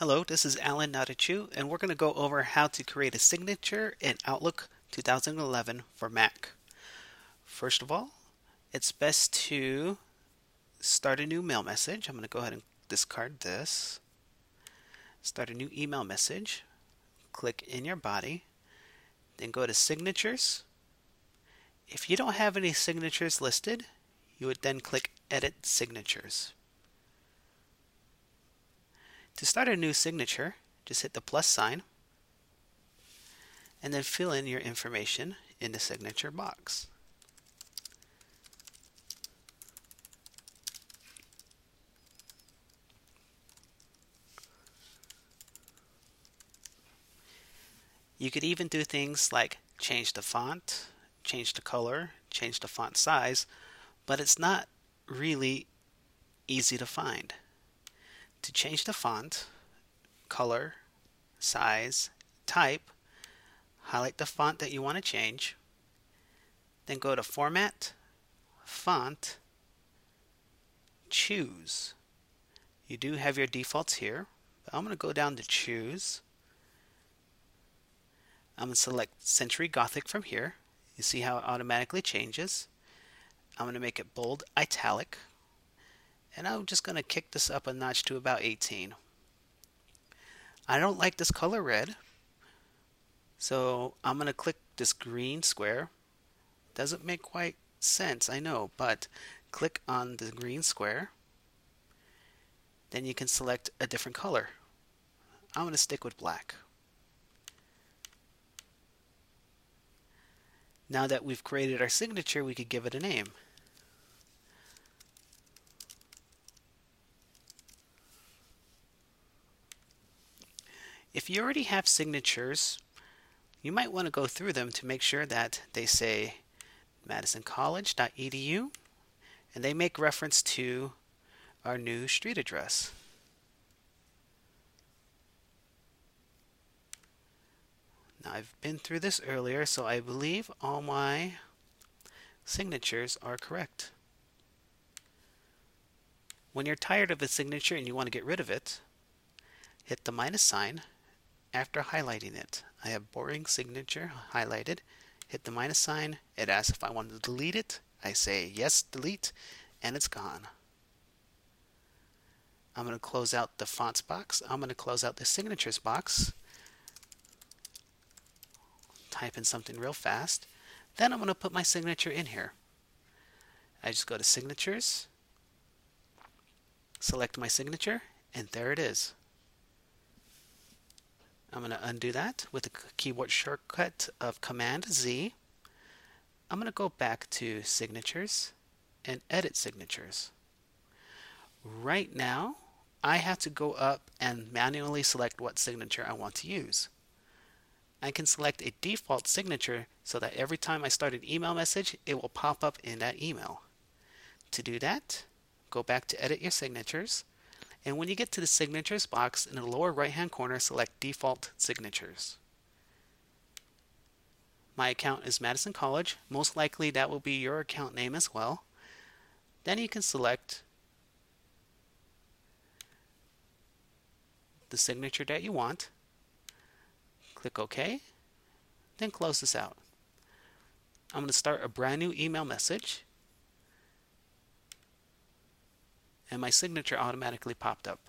this is Alan Natachu, and we're going to go over how to create a signature in Outlook 2011 for Mac. First of all, it's best to start a new mail message. I'm going to go ahead and discard this. Start a new email message. Click in your body. Then go to Signatures. If you don't have any signatures listed, you would then click Edit Signatures. To start a new signature, just hit the plus sign and then fill in your information in the signature box. You could even do things like change the font, change the color, change the font size, but it's not really easy to find. To change the font, color, size, type, highlight the font that you want to change, then go to Format, Font, Choose. You do have your defaults here, but I'm going to go down to Choose. I'm going to select Century Gothic from here. You see how it automatically changes. I'm going to make it bold italic and I'm just going to kick this up a notch to about 18. I don't like this color red, so I'm going to click this green square. Doesn't make quite sense, I know, but click on the green square. Then you can select a different color. I'm going to stick with black. Now that we've created our signature, we could give it a name. If you already have signatures, you might want to go through them to make sure that they say madisoncollege.edu and they make reference to our new street address. Now I've been through this earlier, so I believe all my signatures are correct. When you're tired of a signature and you want to get rid of it, hit the minus sign after highlighting it. I have boring signature highlighted. Hit the minus sign. It asks if I want to delete it. I say yes, delete, and it's gone. I'm going to close out the fonts box. I'm going to close out the signatures box. Type in something real fast. Then I'm going to put my signature in here. I just go to signatures, select my signature, and there it is. I'm going to undo that with the keyboard shortcut of Command Z. I'm going to go back to Signatures and Edit Signatures. Right now, I have to go up and manually select what signature I want to use. I can select a default signature so that every time I start an email message, it will pop up in that email. To do that, go back to Edit Your Signatures and when you get to the signatures box in the lower right hand corner, select default signatures. My account is Madison College. Most likely that will be your account name as well. Then you can select the signature that you want. Click OK. Then close this out. I'm going to start a brand new email message. And my signature automatically popped up.